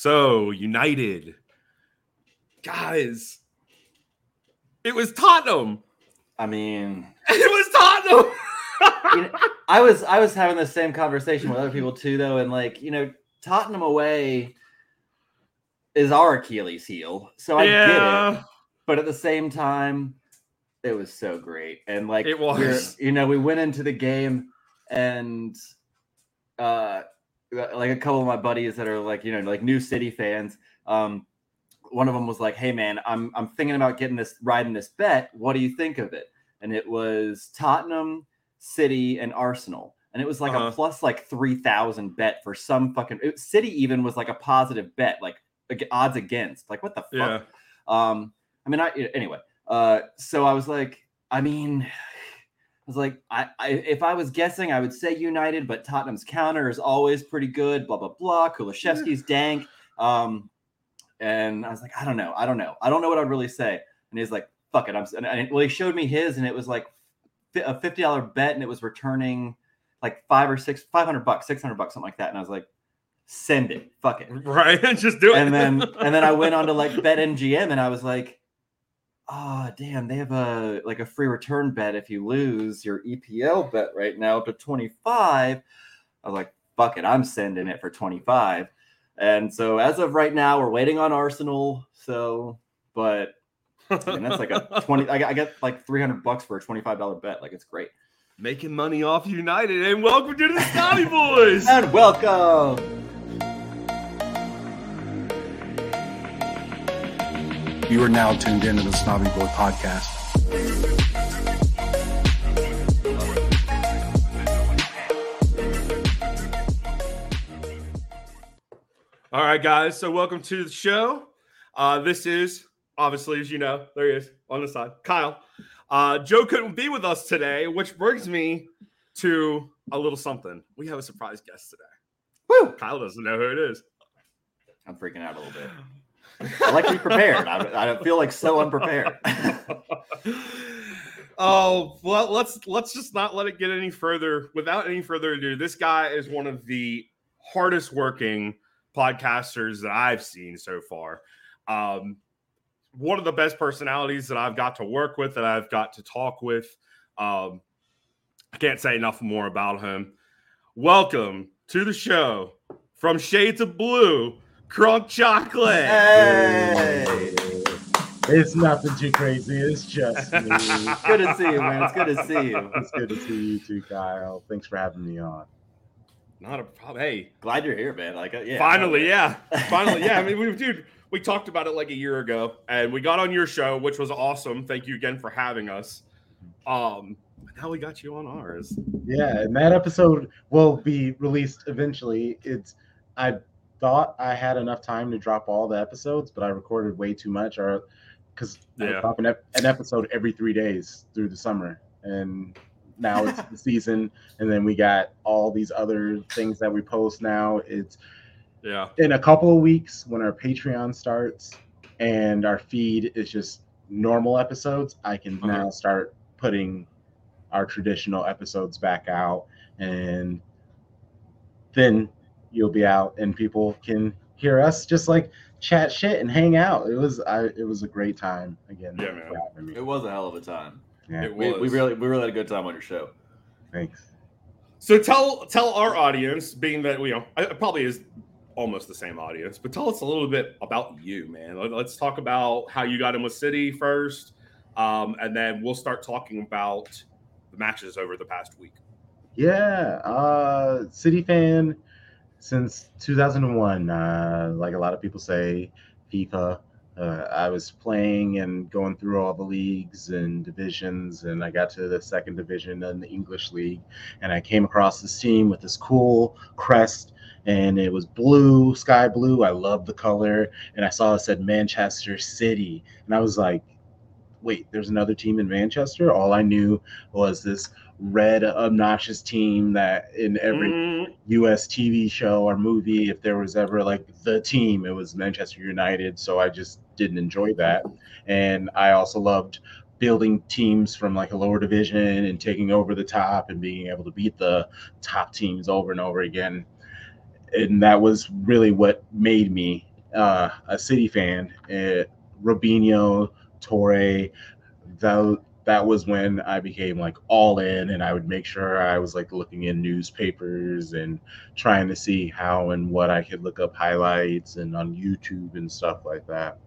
So, United. Guys, it was Tottenham. I mean, It was Tottenham. you know, I was I was having the same conversation with other people too, though, and like you know, Tottenham away is our Achilles heel, so I get it. But at the same time, it was so great, and like It was. You know, we went into the game, and uh, like a couple of my buddies that are like you know like new City fans. Um, one of them was like, "Hey man, I'm I'm thinking about getting this riding this bet. What do you think of it?" And it was Tottenham, City, and Arsenal, and it was like Uh-huh. a plus like three thousand bet for some fucking it, City. Even was like a positive bet, like odds against. Like what the fuck? Yeah. Um, I mean, I anyway. Uh, so I was like, I mean, was like, I, I if I was guessing, I would say United, but Tottenham's counter is always pretty good. Blah blah blah. Kulusevski's dank. Um, and I was like, I don't know, I don't know, I don't know what I'd really say. And he's like, fuck it, I'm. And, and well, he showed me his, and it was like a fifty dollar bet, and it was returning like five or six, five hundred bucks, six hundred bucks, something like that. And I was like, send it, fuck it Right. Just do it. and then and then I went on to like bet MGM and I was like, oh damn, they have a like a free return bet if you lose your EPL bet right now to 25. I was like, fuck it, I'm sending it for 25. And so as of right now, we're waiting on Arsenal. So, but I mean, that's like a 20. I, got- I get like 300 bucks for a $25 bet. Like it's great. making money off United. And welcome to the Scotty Boys. And welcome. You are now tuned in to the Snobby Boy podcast. All right, guys. So welcome to the show. Uh, this is obviously, as you know, there he is on the side, Kyle. Uh, Joe couldn't be with us today, which brings me to a little something. We have a surprise guest today. Woo! Kyle doesn't know who it is. I'm freaking out a little bit. I like to be prepared. I, I feel like so unprepared. oh well, let's let's just not let it get any further. Without any further ado, this guy is one of the hardest working podcasters that I've seen so far. Um, one of the best personalities that I've got to work with, that I've got to talk with. Um, I can't say enough more about him. Welcome to the show from Shades of Blue, Crunk Chocolate. hey, It's nothing too crazy. It's just me. good to see you, man. It's good to see you. It's good to see you too, Kyle. Thanks for having me on. Not a problem. Hey, Glad you're here, man. Like, uh, yeah. Finally, yeah. Finally, yeah. I mean, we, dude, we talked about it like a year ago, and we got on your show, which was awesome. Thank you again for having us. Um, now we got you on ours. Yeah, and that episode will be released eventually. It's I thought I had enough time to drop all the episodes, but I recorded way too much, or because Yeah. dropping ep- an episode every three days through the summer, and now it's the season, and then we got all these other things that we post now. It's Yeah, in a couple of weeks when our Patreon starts and our feed is just normal episodes, I can Uh-huh. now start putting our traditional episodes back out and then you'll be out and people can hear us just like chat shit and hang out. It was I it was a great time again. Yeah, man. It was a hell of a time. Yeah, it We, was. we really, we really had a good time on your show. thanks. So tell tell our audience, being that you know, it probably is almost the same audience, but tell us a little bit about you, man. Let- Let's talk about how you got in with City first, um, and then we'll start talking about the matches over the past week. Yeah, uh, City fan since 2001. Uh, like a lot of people say, FIFA. Uh, I was playing and going through all the leagues and divisions, and I got to the second division in the English league, and I came across this team with this cool crest, and it was blue, sky blue. I loved the color, and I saw it said Manchester City, and I was like, "Wait, there's another team in Manchester." All I knew was this red obnoxious team that in every Mm, US TV show or movie, if there was ever like the team, it was Manchester United. So I just didn't enjoy that. And I also loved building teams from like a lower division and taking over the top and being able to beat the top teams over and over again. And that was really what made me uh, a City fan, uh, Robinho, Touré, that that was when I became like all in, and I would make sure I was like looking in newspapers and trying to see how and what I could look up highlights and on YouTube and stuff like that.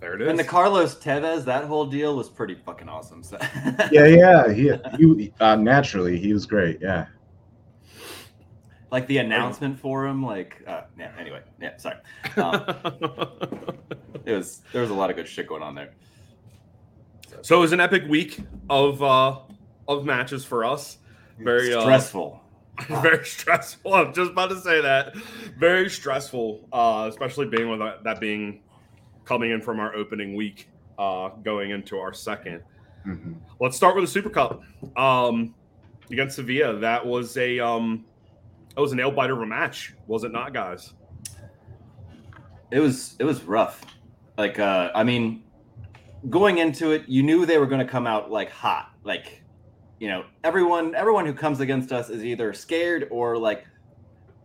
There it is. And the Carlos Tevez, that whole deal was pretty fucking awesome. So. Yeah, yeah, he, he uh, naturally he was great. Yeah. like the announcement for him, like uh, yeah. Anyway, yeah. Sorry, um, it was there was a lot of good shit going on there. So it was an epic week of uh of matches for us. Very uh, stressful. very stressful. I'm just about to say that. Very stressful, uh, especially being with that, being coming in from our opening week, uh, going into our second. Mhm. Let's start with the Super Cup um, against Sevilla. That was a um, that was a nail biter of a match, was it not, guys? It was it was rough. Like uh, I mean, going into it, you knew they were going to come out like hot. Like you know, everyone everyone who comes against us is either scared or like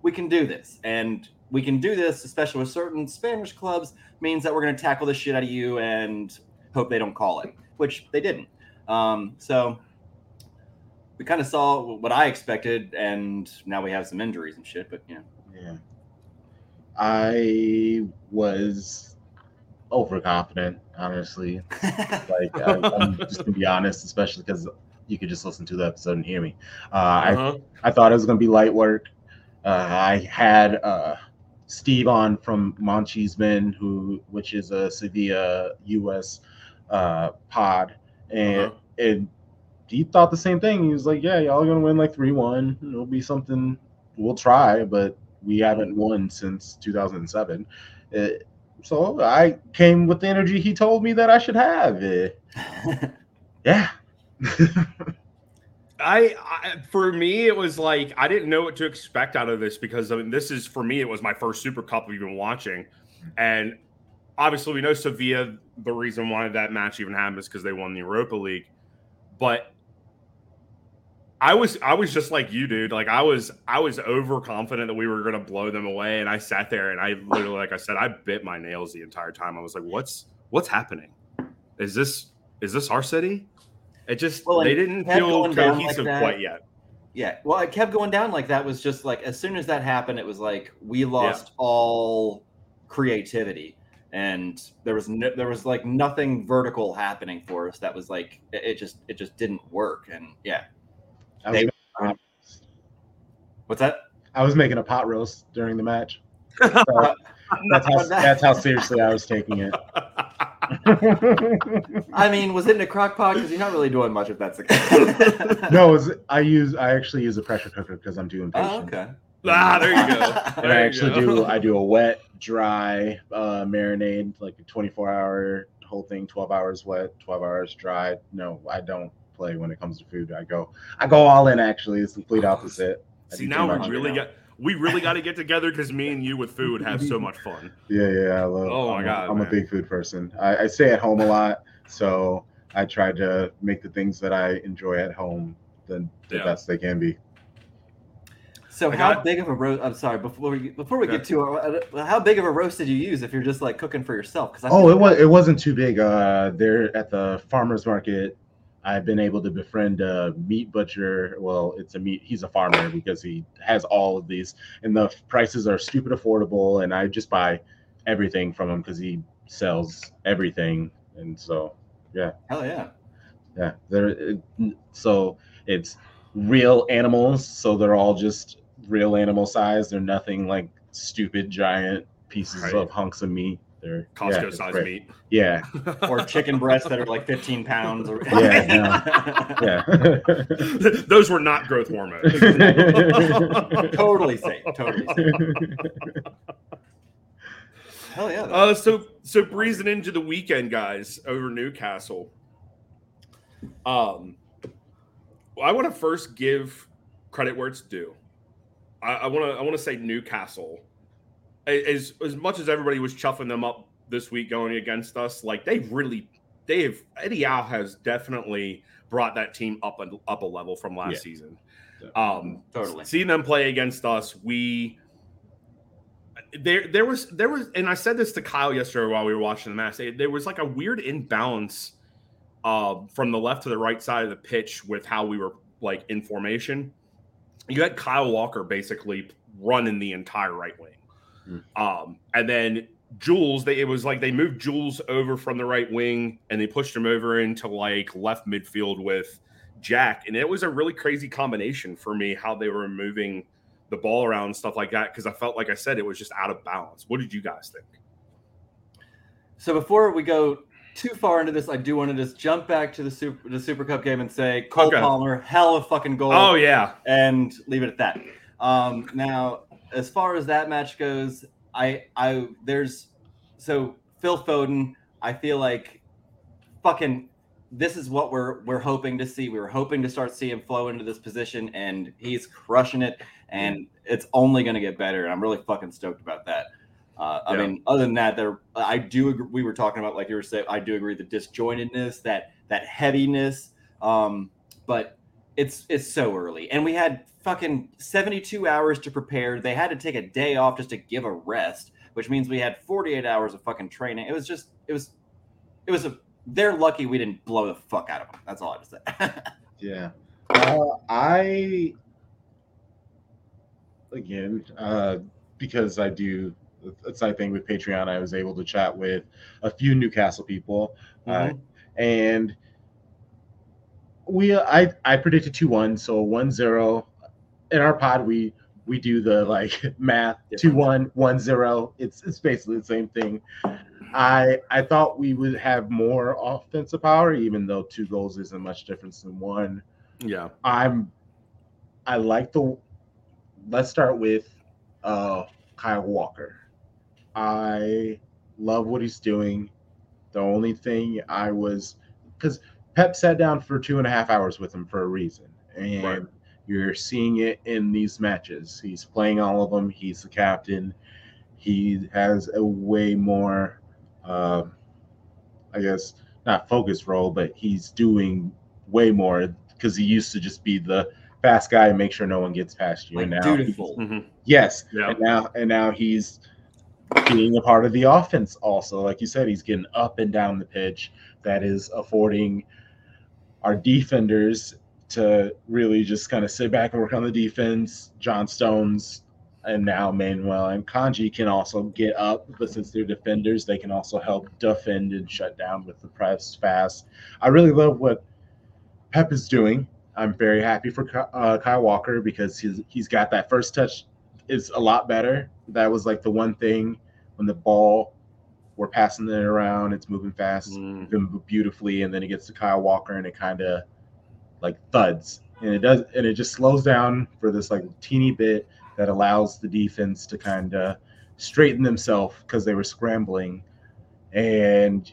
we can do this, and we can do this, especially with certain Spanish clubs, means that we're going to tackle the shit out of you and hope they don't call it, which they didn't. Um, so we kind of saw what I expected, and now we have some injuries and shit. But you know, Yeah. I was overconfident, honestly. Like I, I'm just gonna be honest, especially because you could just listen to the episode and hear me. Uh, I Uh-huh. I thought it was gonna be light work. Uh, I had uh, Steve on from Monchisman, who which is a Sevilla U.S. Uh, pod, and Uh-huh. and he thought the same thing. He was like, "Yeah, y'all are gonna win like three one. It'll be something. We'll try, but we haven't won since 2007." Uh, so I came with the energy he told me that I should have. Yeah. I, I for me it was like I didn't know what to expect out of this because I mean this is for me it was my first Super Cup we've been watching, and obviously we know Sevilla the reason why that match even happened is because they won the Europa League, but I was I was just like you, dude. Like I was I was overconfident that we were gonna blow them away, and I sat there and I literally like I said I bit my nails the entire time. I was like, what's what's happening? Is this is this our city? It just Well, they didn't feel down like cohesive quite yet. Yeah, well, it kept going down like that. Was just like as soon as that happened, it was like we lost all creativity, and there was no, there was like nothing vertical happening for us. That was like it just it just didn't work. And yeah, I was, They- making, what's that? I was making a pot roast during the match. So that's how that's how seriously I was taking it. I mean, was it in a crock pot? Because you're not really doing much if that's the case. no, was, I use I actually use a pressure cooker because I'm too impatient. Oh, okay. ah, there you go. There I actually go. do I do a wet, dry uh, marinade, like a 24 hour whole thing, 12 hours wet, 12 hours dry. No, I don't play when it comes to food. I go I go all in. Actually, it's the complete opposite. I See now we really got we really got to get together because me and you with food have so much fun. Yeah, yeah, I love. Oh my I'm, a- God, I'm man. a big food person. I, I stay at home a lot, so I try to make the things that I enjoy at home the, the Yeah. best they can be. So I how big of a roast? I'm sorry. Before we before we Okay. get to uh, how big of a roast did you use if you're just like cooking for yourself? Because Oh, it was it wasn't too big. Uh, there at the farmers market, I've been able to befriend a meat butcher. Well, it's a meat. He's a farmer because he has all of these, and the prices are stupid affordable. And I just buy everything from him because he sells everything, and so yeah. hell yeah. yeah, they're so it's real animals, so they're all just real animal size. They're nothing like stupid giant pieces Right. of hunks of meat. They're Costco it's size great. meat. Yeah, or chicken breasts that are like 15 pounds. Or... Yeah, yeah. Those were not growth hormones. totally safe. Totally safe. Hell yeah. Uh, so so breezing into the weekend, guys, over Newcastle. Um, I want to first give credit where it's due. I want to I want to say Newcastle, A- as as much as everybody was chuffing them up this week going against us, like they really they have Eddie Howe has definitely brought that team up a, up a level from last Yeah. season. Um, Totally. seeing them play against us, we there there was there was and I said this to Kyle yesterday while we were watching the match. There was like a weird imbalance uh, from the left to the right side of the pitch with how we were like in formation. You had Kyle Walker basically running the entire right wing. Mm. Um, and then Jules, they it was like they moved Jules over from the right wing and they pushed him over into like left midfield with Jack. And it was a really crazy combination for me how they were moving the ball around and stuff like that because I felt like I said it was just out of balance. What did you guys think? So before we go too far into this, I do want to just jump back to the super the Super Cup game and say Cole okay. Palmer, hell of a fucking goal. Oh yeah, and leave it at that. Um, now, as far as that match goes, I I there's so Phil Foden. I feel like fucking this is what we're we're hoping to see. We were hoping to start seeing flow into this position, and he's crushing it. And it's only going to get better. And I'm really fucking stoked about that. Uh, I yeah. mean, other than that, there I do agree, we were talking about like you were saying. I do agree the disjointedness, that that heaviness. Um, but it's it's so early, and we had fucking 72 hours to prepare. They had to take a day off just to give a rest, which means we had 48 hours of fucking training. It was just it was it was a they're lucky we didn't blow the fuck out of them. That's all I have to say. yeah. Uh, I again, uh, because I do a side thing with Patreon, I was able to chat with a few Newcastle people, uh, mm-hmm. uh, and we I I predicted two one, so one zero. In our pod, we we do the like math two one one zero. It's it's basically the same thing. I I thought we would have more offensive power, even though two goals isn't much difference than one. Yeah, I'm. I like the. Let's start with uh Kyle Walker. I love what he's doing. The only thing I was because Pep sat down for two and a half hours with him for a reason, and right. You're seeing it in these matches. He's playing all of them. He's the captain. He has a way more uh, I guess not focus role, but he's doing way more because he used to just be the fast guy and make sure no one gets past you. Like and now, dutiful. Mm-hmm. yes, yeah. and now and now he's being a part of the offense also. Like you said, he's getting up and down the pitch. That is affording our defenders to really just kind of sit back and work on the defense. John Stones and now Manuel Akanji can also get up, but since they're defenders, they can also help defend and shut down with the press fast. I really love what Pep is doing. I'm very happy for uh, Kyle Walker because he's he's got that first touch is a lot better. That was like the one thing when the ball we're passing it around, it's moving fast, mm. beautifully, and then it gets to Kyle Walker and it kind of like thuds, and it does, and it just slows down for this like teeny bit that allows the defense to kind of straighten themselves because they were scrambling. And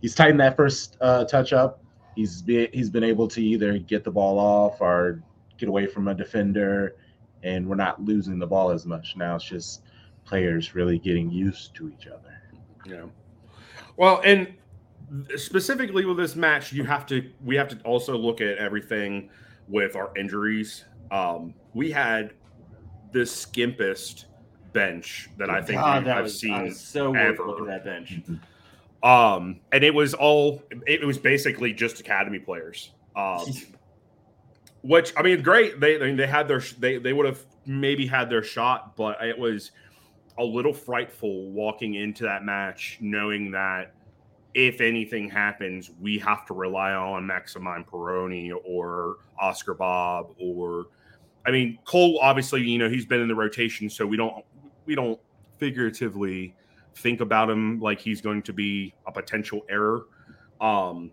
he's tightened that first uh, touch up. He's be, he's been able to either get the ball off or get away from a defender, and we're not losing the ball as much now. It's just players really getting used to each other. Yeah. Well, and specifically with this match, you have to we have to also look at everything with our injuries. Um, we had the skimpest bench that I think God, I've was, seen so ever. that bench. Um, and it was all it was basically just academy players. Um, which I mean, great. They they had their they they would have maybe had their shot, but it was a little frightful walking into that match, knowing that if anything happens, we have to rely on Maximo Perrone or Oscar Bob or I mean, Cole obviously, you know, he's been in the rotation, so we don't we don't figuratively think about him like he's going to be a potential error. Um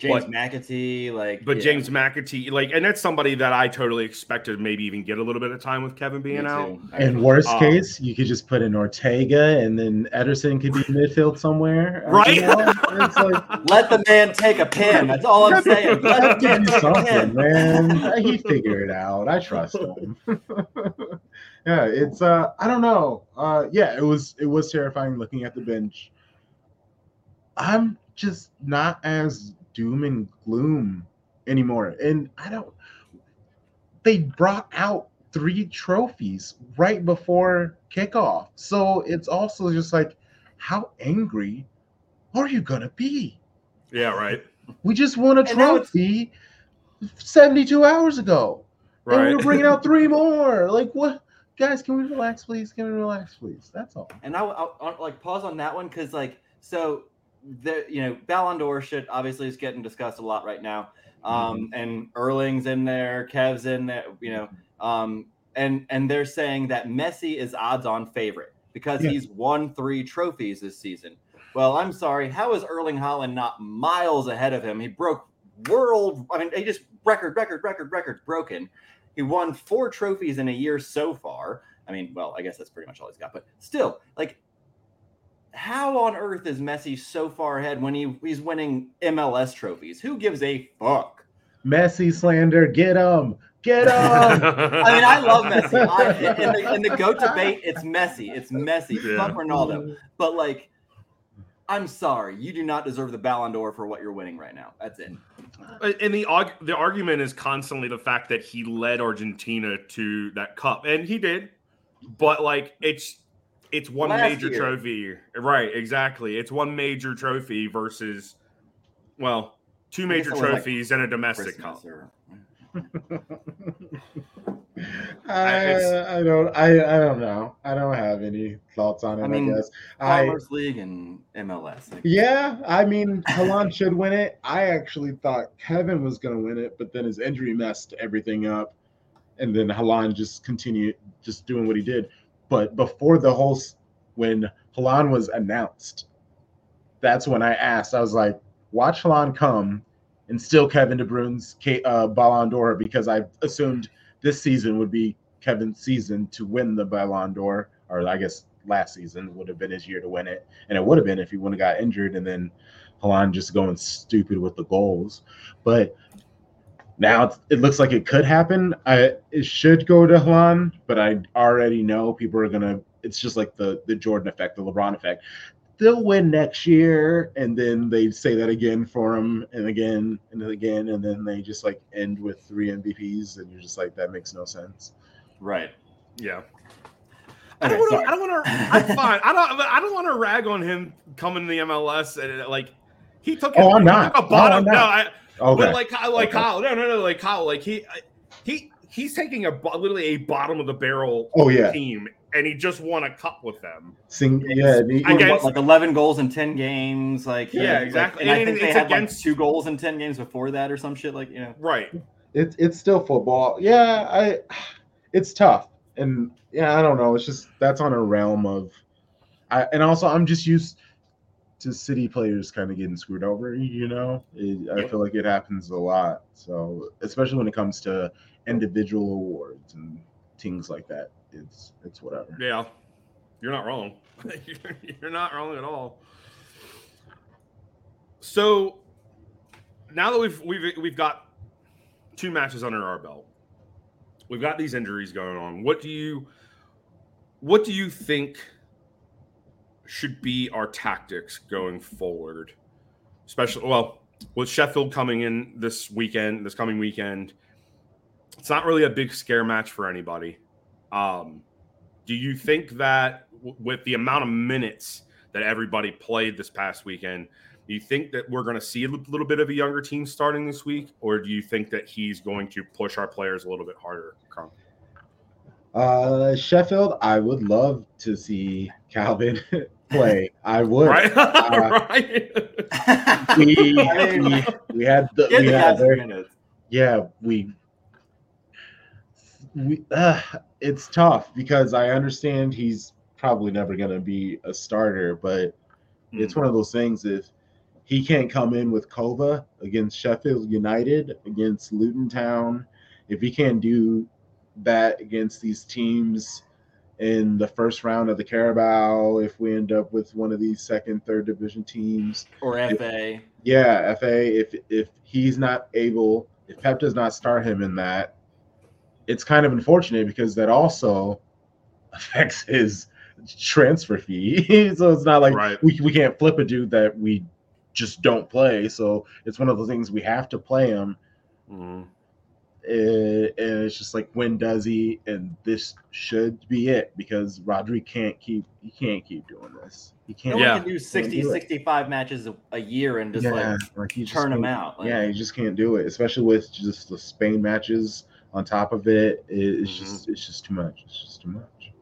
James but, McAtee, like, but yeah. James McAtee, like, and that's somebody that I totally expected maybe even get a little bit of time with Kevin being out. In worst um, case, you could just put in Ortega, and then Ederson could be midfield somewhere, right? You like, Let the man take a pin. That's all I'm saying. Let him take a pin, man. He figure it out. I trust him. yeah, it's uh, I don't know. Uh, yeah, it was it was terrifying looking at the bench. I'm just not as doom and gloom anymore. And I don't. They brought out three trophies right before kickoff. So it's also just like, how angry are you gonna be? Yeah, right. We just won a And trophy 72 hours ago. right. And we're bringing out three more. Like, what? Guys, can we relax, please? Can we relax, please? That's all. And I, I, I like pause on that one because like so the you know Ballon d'Or shit obviously is getting discussed a lot right now. Um, and Erling's in there, Kev's in there, you know, um, and and they're saying that Messi is odds-on favorite because Yeah. he's won three trophies this season. Well, I'm sorry, how is Erling Haaland not miles ahead of him? He broke world. I mean, he just record, record, record, record broken. He won four trophies in a year so far. I mean, well, I guess that's pretty much all he's got, but still, like, how on earth is Messi so far ahead when he, he's winning MLS trophies? Who gives a fuck? Messi slander, get him, get him. I mean, I love Messi. I, in, the, in the goat debate, it's Messi. It's Messi. Yeah. Fuck Ronaldo. But like, I'm sorry, you do not deserve the Ballon d'Or for what you're winning right now. That's it. and the the argument is constantly the fact that he led Argentina to that cup, and he did. But like, it's it's one Last major year. trophy, right? Exactly. It's one major trophy versus, well, two major it was, like, trophies and a domestic Christmas cup. or- I, I don't I, I don't know. I don't have any thoughts on it, I I, mean, guess. I League and MLS. Like, yeah, I mean Haaland should win it. I actually thought Kevin was gonna win it, but then his injury messed everything up. And then Haaland just continued just doing what he did. But before the whole when Haaland was announced, that's when I asked. I was like, watch Haaland come and steal Kevin De Bruyne's uh, Ballon d'Or because I assumed this season would be Kevin's season to win the Ballon d'Or, or I guess last season would have been his year to win it, and it would have been if he wouldn't have got injured and then Haaland just going stupid with the goals. But now it's, it looks like it could happen. I it should go to Haaland, but I already know people are gonna. It's just like the the Jordan effect, the LeBron effect. They'll win next year, and then they say that again for him, and again and again, and then they just like end with three MVPs, and you're just like that makes no sense. right. Yeah. I Okay, don't want to. I don't want to. I'm fine. I don't. I don't want to rag on him coming to the MLS and like he took. Oh, I'm not. took a bottom. I'm no. I, Okay, But like, Kyle- like Okay. Kyle, no, no, no, like Kyle, like he, he, he's taking a literally a bottom of the barrel oh yeah, team, and he just won a cup with them. Sing, yeah, the- I What, like 11 goals in 10 games. Like, Yeah, like- exactly. and I And think they it's had against- like two goals in 10 games before that or some shit. Like, you know, Right. it's it's still football. Yeah, I it's tough. And yeah, I don't know. It's just that's on a realm of I and also I'm just used to city players kind of getting screwed over, you know. It, I feel like it happens a lot. So, especially when it comes to individual awards and things like that. It's it's whatever. Yeah. You're not wrong. you're, you're not wrong at all. So now that we've we've we've got two matches under our belt, we've got these injuries going on. What do you what do you think should be our tactics going forward? Especially well, with Sheffield coming in this weekend, this coming weekend, it's not really a big scare match for anybody. Um, do you think that w- with the amount of minutes that everybody played this past weekend, do you think that we're going to see a little bit of a younger team starting this week, or do you think that he's going to push our players a little bit harder? Uh Sheffield, I would love to see Calvin play. I would. Right, Uh, right. We, we, we had the we had guys some very, minutes. yeah we we uh, it's tough because i understand he's probably never going to be a starter but it's one of those things if he can't come in with kova against sheffield united against luton town if he can't do that against these teams in the first round of the carabao if we end up with one of these second third division teams Or FA. yeah, FA. If if he's not able, if Pep does not start him in that, it's kind of unfortunate because that also affects his transfer fee. so it's not like Right. we we can't flip a dude that we just don't play. So it's one of those things we have to play him. Mhm. It, and it's just like when does he? And this should be it because Rodri can't keep he can't keep doing this. He can't. one Yeah. can do 60, do it. 65 matches a, a year and just yeah, like like he just turn them out. Like, yeah, he just can't do it, especially with just the Spain matches on top of it. it it's Mhm. just it's just too much. It's just too much.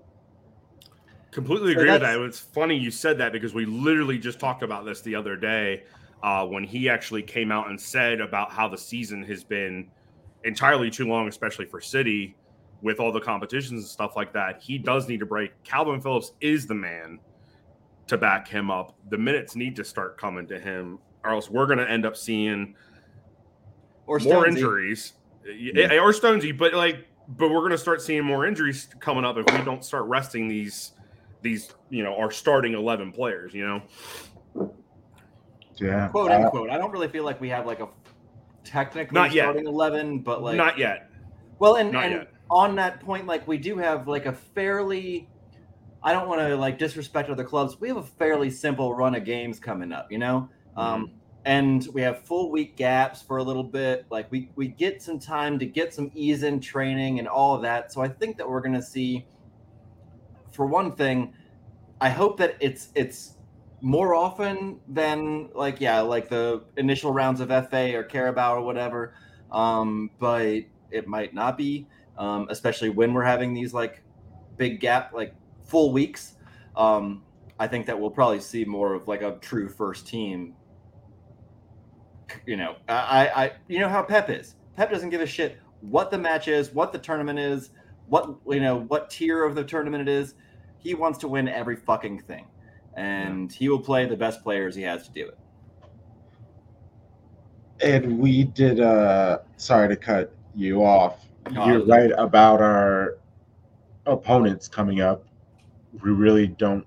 Completely So agree with that's- that. It's funny you said that because we literally just talked about this the other day uh, when he actually came out and said about how the season has been entirely too long, especially for City with all the competitions and stuff like that. He does need a break. Calvin Phillips is the man to back him up. The minutes need to start coming to him, or else we're going to end up seeing or more Stonesy. injuries Yeah, or Stonesy, but like, but we're going to start seeing more injuries coming up if we don't start resting these these you know our starting 11 players you know Yeah, quote uh, unquote. I don't really feel like we have like a technically Not yet. starting eleven, but like not yet well, and, not and yet. on that point, like we do have like a fairly. I don't want to like disrespect other clubs. We have a fairly simple run of games coming up, you know, um, and we have full week gaps for a little bit. Like we we get some time to get some ease in training and all of that. So I think that we're gonna see. For one thing, I hope that it's it's more often than like yeah like the initial rounds of FA or Carabao or whatever. Um, but it might not be, um, especially when we're having these like big gap like full weeks. Um, I think that we'll probably see more of like a true first team. You know, I, I you know how Pep is. Pep doesn't give a shit what the match is, what the tournament is, what you know, what tier of the tournament it is. He wants to win every fucking thing, and he will play the best players he has to do it. and we did. uh Sorry to cut you off. No, You're I- right about our opponents coming up. We really don't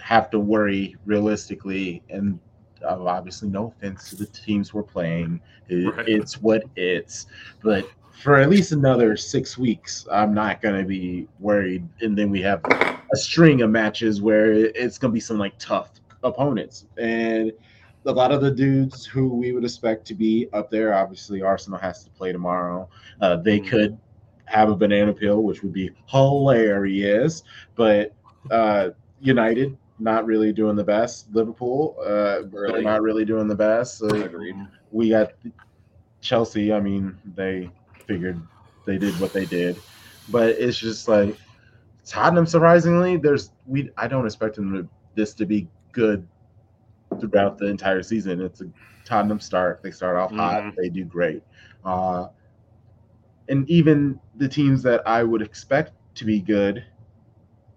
have to worry realistically, and uh, obviously, no offense to the teams we're playing. It- Right. It's what it's. But for at least another six weeks, I'm not going to be worried. And then we have a string of matches where it's going to be some like tough opponents, and a lot of the dudes who we would expect to be up there. Obviously, Arsenal has to play tomorrow. Uh, they Mhm. could have a banana peel, which would be hilarious. But uh, United not really doing the best. Liverpool, uh, Really? not really doing the best. So Agreed. we got Chelsea. I mean, they figured they did what they did, but it's just like Tottenham. Surprisingly, there's we. I don't expect them to this to be good throughout the entire season. It's a Tottenham start. They start off hot. Mhm. They do great. Uh, and even the teams that I would expect to be good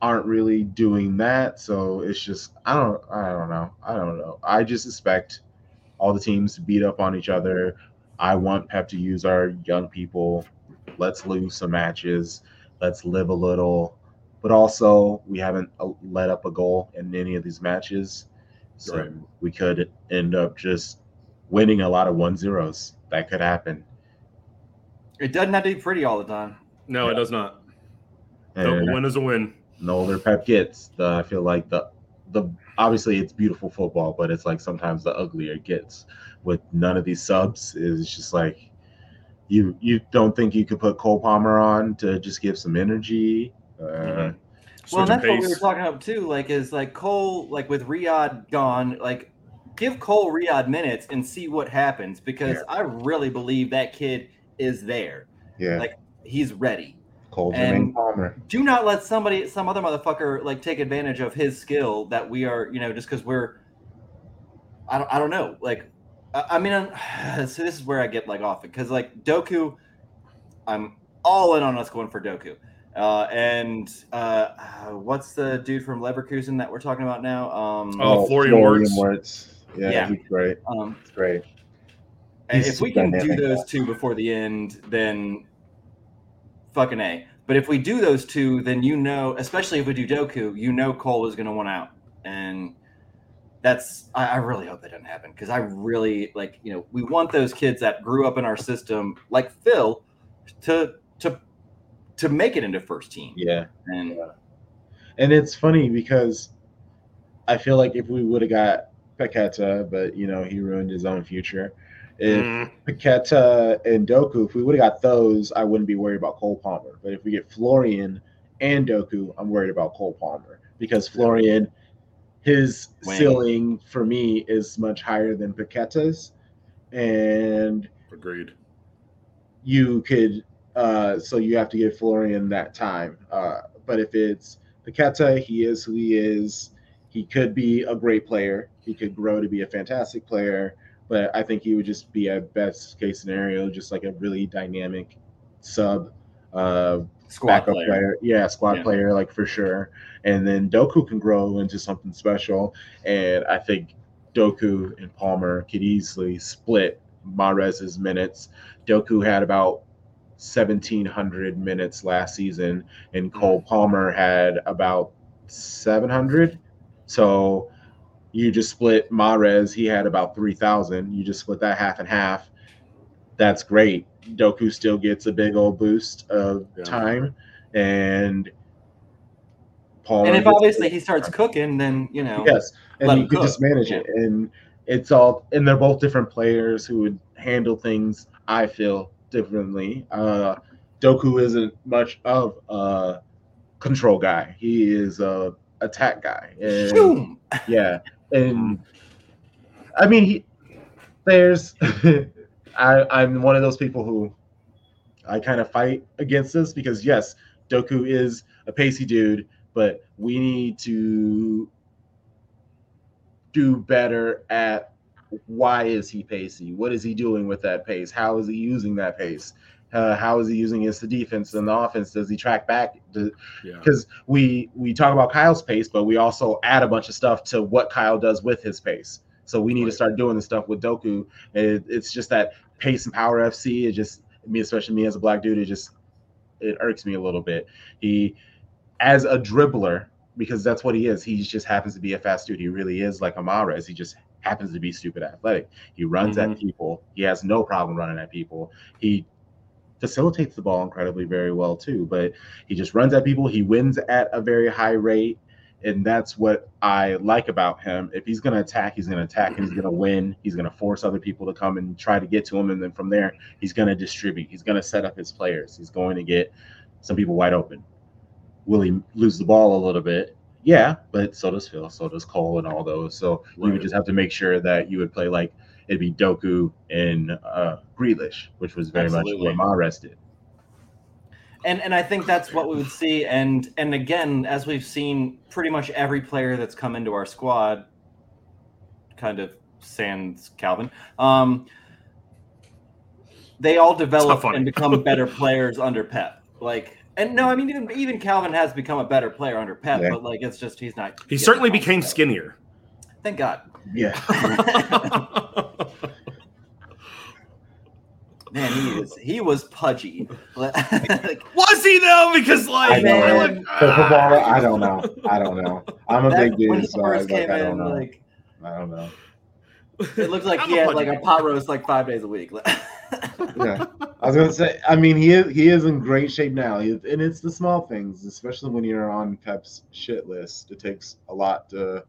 aren't really doing that. So it's just I don't I don't know. I don't know. I just expect all the teams to beat up on each other. I want Pep to use our young people. Let's lose some matches. Let's live a little. But also, we haven't uh, let up a goal in any of these matches. So Right. we could end up just winning a lot of one zeros. That could happen. It doesn't have to be pretty all the time. no it does not nope, And a win is a win the older Pep gets, the I feel like the the obviously it's beautiful football, but it's like sometimes the uglier it gets. With none of these subs, is just like you you don't think you could put Cole Palmer on to just give some energy. Uh, Mhm. Well, that's of what we were talking about too. Like, is like Cole, like with Riyad gone, like give Cole Riyad minutes and see what happens because I really believe that kid is there. Yeah, Like, He's ready. Cole and- Palmer. Do not let somebody, some other motherfucker, like take advantage of his skill that we are, you know, just because we're. I don't, I don't know. Like, I, I mean, I'm, so this is where I get like off it because like Doku, I'm all in on us going for Doku. Uh, and uh, uh, what's the dude from Leverkusen that we're talking about now? Um, Oh, Florian Wirtz. Wirtz. Yeah, Yeah. he's great. um, He's great. He's if we can do dynamic. those two before the end, then fucking a. But if we do those two, then you know, especially if we do Doku, you know Cole is going to want out, and that's I, I really hope that doesn't happen because I really like you know we want those kids that grew up in our system like Phil to to to make it into first team. Yeah. And And it's funny because I feel like if we would have got Paqueta, but you know he ruined his own future. If Mm, Paqueta and Doku, if we would have got those, I wouldn't be worried about Cole Palmer. But if we get Florian and Doku, I'm worried about Cole Palmer because Florian, his Wing. ceiling for me is much higher than Paqueta's, and agreed. you could uh so you have to give Florian that time. Uh but if it's Paqueta, he is who he is. He could be a great player. He could grow to be a fantastic player, but I think he would just be a best case scenario, just like a really dynamic sub uh Squad backup player. player. Yeah, squad Yeah. player, like for sure. And then Doku can grow into something special. And I think Doku and Palmer could easily split Mahrez's minutes. Doku had about 1,700 minutes last season, and mm. Cole Palmer had about 700. So you just split Mahrez, he had about 3,000. You just split that half and half. That's great. Doku still gets a big old boost of Yeah. time, and Palmer. And if obviously he starts cooking, then you know. yes, and you cook. just manage it, and it's all. And they're both different players who would handle things. I feel differently. Uh, Doku isn't much of a control guy. He is a attack guy. And, yeah, and I mean, he there's I I'm one of those people who I kind of fight against this because yes, Doku is a pacey dude, but we need to do better at why is he pacey? What is he doing with that pace? How is he using that pace? Uh, how is he using the defense and the offense? Does he track back? Does, Yeah. because we we talk about Kyle's pace, but we also add a bunch of stuff to what Kyle does with his pace. So we need to start doing the stuff with Doku. It, it's just that pace and power FC. It just me, especially me as a black dude, it just it irks me a little bit. He, as a dribbler, because that's what he is. He just happens to be a fast dude. He really is like a Mahrez. He just happens to be stupid athletic. He runs at mm-hmm. people. He has no problem running at people. He facilitates the ball incredibly very well too. But he just runs at people. He wins at a very high rate. And that's what I like about him. If he's going to attack, he's going to attack and he's going to win. He's going to force other people to come and try to get to him. And then from there, he's going to distribute. He's going to set up his players. He's going to get some people wide open. Will he lose the ball a little bit? Yeah, but so does Phil, so does Cole, and all those. So you would just have to make sure that you would play like it'd be Doku and uh, Grealish, which was very Absolutely. much what Mahrez did. and and I think that's what we would see. And and again, as we've seen, pretty much every player that's come into our squad, kind of sans Calvin, um, they all develop and become better players under Pep. Like, and no, I mean even even Calvin has become a better player under Pep, Yeah. but like it's just he's not. He certainly became Pep. skinnier. Thank God. Yeah, Man, he is he was pudgy. Like, Was he though? Because like, I know. we're like, For footballer, ah. I don't know. I don't know. I'm a back big when dude, he so I, first like, came I don't in, know. like I don't know. It looked like he a had pudgy like a pot roast like five days a week. Yeah. I was gonna say. I mean, he is he is in great shape now, He- and it's the small things, especially when you're on Pep's shit list. It takes a lot to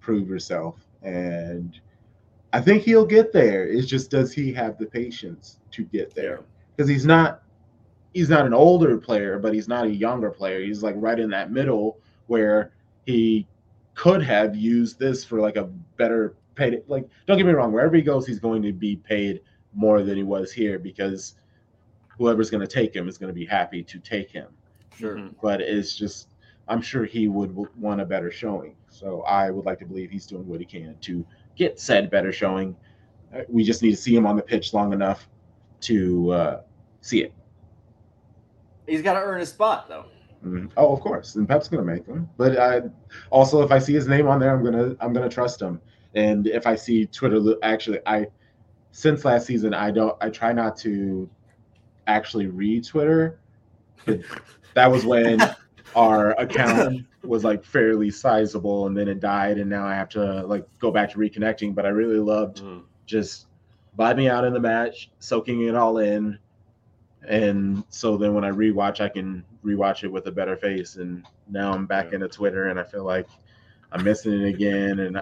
prove yourself, and I think he'll get there. It's just does he have the patience to get there? Because he's not he's not an older player, but he's not a younger player. He's like right in that middle where he could have used this for like a better paid. Like, don't get me wrong, wherever he goes, he's going to be paid more than he was here because whoever's going to take him is going to be happy to take him. sure. Mhm. But it's just, I'm sure he would want a better showing. So I would like to believe he's doing what he can to get said better showing. Uh, We just need to see him on the pitch long enough to uh, see it. He's got to earn his spot though. Mhm. Oh, of course, and Pep's gonna make him. But I also, if I see his name on there, I'm gonna I'm gonna trust him. And if I see Twitter, actually, I since last season, I don't I try not to actually read Twitter. That was when our account was like fairly sizable, and then it died, and now I have to like go back to reconnecting. But I really loved Mhm. just vibing out in the match, soaking it all in. And so then when I rewatch, I can rewatch it with a better face. And now I'm back Yeah. into Twitter and I feel like I'm missing it again. And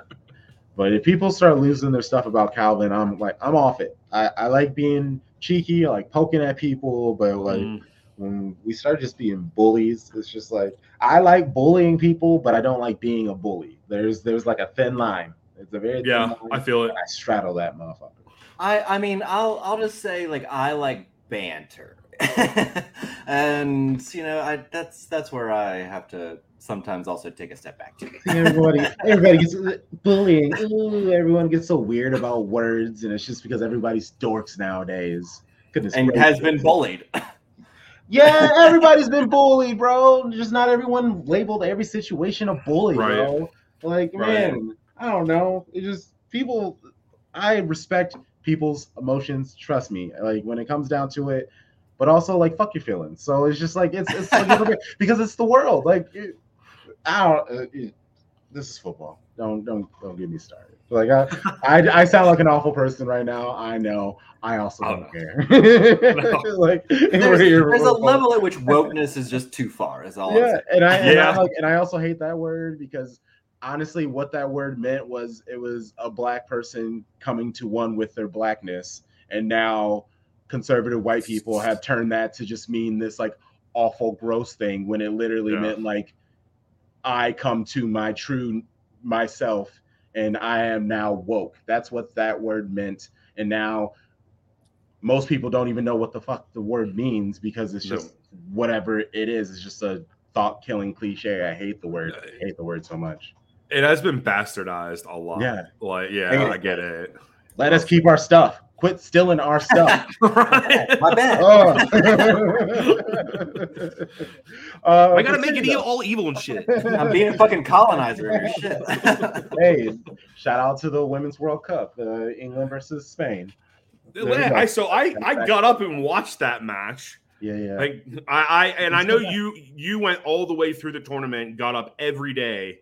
But if people start losing their stuff about Calvin, I'm like, I'm off it. I, I like being cheeky, I like poking at people, but like Mm. when we start just being bullies, it's just like I like bullying people, but I don't like being a bully. There's there's like a thin line. It's a very thin Yeah, line, I feel it. I straddle that motherfucker. I I mean I'll I'll just say like I like banter. and you know, I that's that's where I have to sometimes also take a step back too. Everybody, everybody gets bullying. Ooh, everyone gets so weird about words, and it's just because everybody's dorks nowadays. Goodness and gracious. has been bullied. Yeah, everybody's been bullied, bro. Just not everyone labeled every situation a bully, Right. bro. Like, Right. man, I don't know. It just people. I respect people's emotions. Trust me. Like when it comes down to it, but also like fuck your feelings. So it's just like it's it's like, okay, because it's the world. Like it, I don't. Uh, it- this is football. Don't don't don't get me started. Like I, I I sound like an awful person right now. I know. I also Oh, don't no. care. No. like There's, here there's a level at which wokeness is just too far. Is all. I'm Yeah, and I, and I Yeah. like and I also hate that word because honestly, what that word meant was it was a black person coming to one with their blackness, and now conservative white people have turned that to just mean this like awful, gross thing when it literally Yeah. meant like I come to my true myself and I am now woke. That's what that word meant, and now most people don't even know what the fuck the word means because it's No. just whatever it is. It's just a thought killing cliche. I hate the word. I hate the word so much. It has been bastardized a lot. Yeah. Like, yeah, I get it. Let us keep our stuff. Quit stealing our stuff. right? My bad. oh. uh, I gotta make it seriously, e- all evil and shit. I'm being a fucking colonizer of shit. Hey, shout out to the Women's World Cup, uh, England versus Spain. There. I so I I got up and watched that match. Yeah, yeah. Like I, I and I know you you went all the way through the tournament, got up every day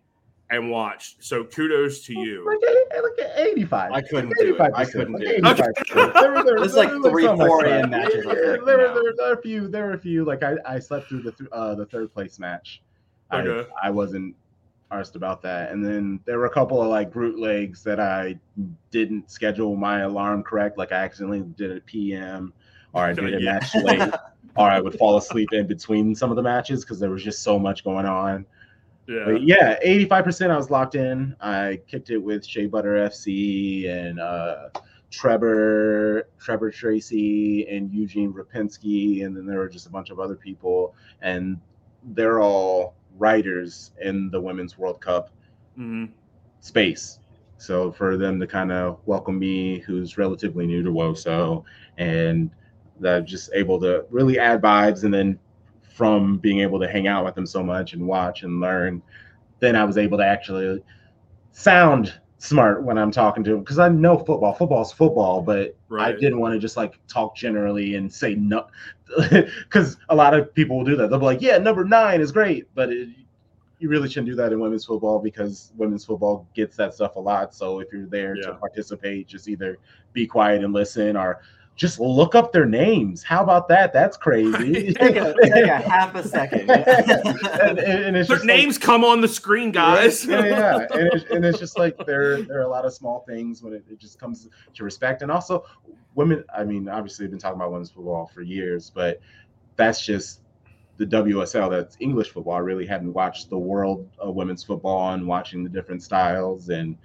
and watched. So kudos to you. Like, like eh, 85. I couldn't do it. I couldn't like do it. 85%. There were- there were- It's like there were three, four slept. AM matches Yeah, think There, were- there, were- there were a few. There were a few. Like I, I slept through the th- uh, the third place match. Okay. I, I wasn't arsed about that. And then there were a couple of like brute legs that I didn't schedule my alarm correct. Like I accidentally did it PM, or I did a Yeah. match late, or I would fall asleep in between some of the matches because there was just so much going on. Yeah. But yeah, 85% I was locked in. I kicked it with Shea Butter FC and uh Trevor, Trevor Tracy and Eugene Rapinski, and then there were just a bunch of other people, and they're all writers in the Women's World Cup Mhm. space. So for them to kind of welcome me, who's relatively new to WOSO, and that just able to really add vibes, and then from being able to hang out with them so much and watch and learn, then I was able to actually sound smart when I'm talking to them because I know football. Football's football, but I didn't want to just like talk generally and say no, because a lot of people will do that. They'll be like, "Yeah, number nine is great," but it, you really shouldn't do that in women's football because women's football gets that stuff a lot. So if you're there Yeah. to participate, just either be quiet and listen or just look up their names. How about that? That's crazy. take, a, take a half a second. and, and- and it's Their just like- names come on the screen, guys. yeah, yeah, and, it's, and it's just like there there are a lot of small things when it, it just comes to respect, and also women. I mean, obviously, we've been talking about women's football for years, but that's just the WSL. That's English football. I really hadn't watched the world of women's football and watching the different styles and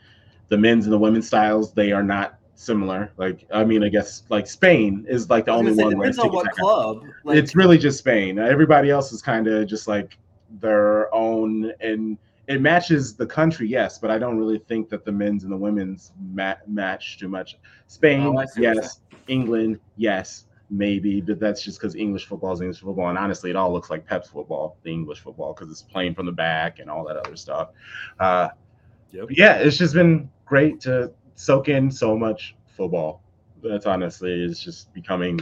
the men's and the women's styles. They are not similar. Like, I mean, I guess like Spain is like the only say, one where depends it's on what tiki-taka club. Like, it's really just Spain. Everybody else is kind of just like their own, and it matches the country, yes, but I don't really think that the men's and the women's ma- match too much. Spain, Oh, I see what you're yes. England, yes, maybe, but that's just because English football is English football, and honestly, it all looks like Pep's football, the English football, because it's playing from the back and all that other stuff. Uh, Yep. Yeah, it's just been great to soak in so much football. That's honestly, is just becoming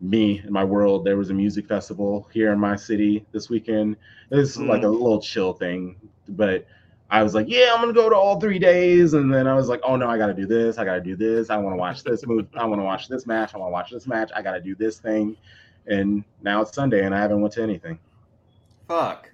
me in my world. There was a music festival here in my city this weekend. It's hmm. like a little chill thing, but I was like, yeah, I'm gonna go to all three days, and then I was like, oh no, I gotta do this, I gotta do this, I want to watch this move, I want to watch this match, I want to watch this match, I gotta do this thing, and now it's Sunday and I haven't went to anything. fuck.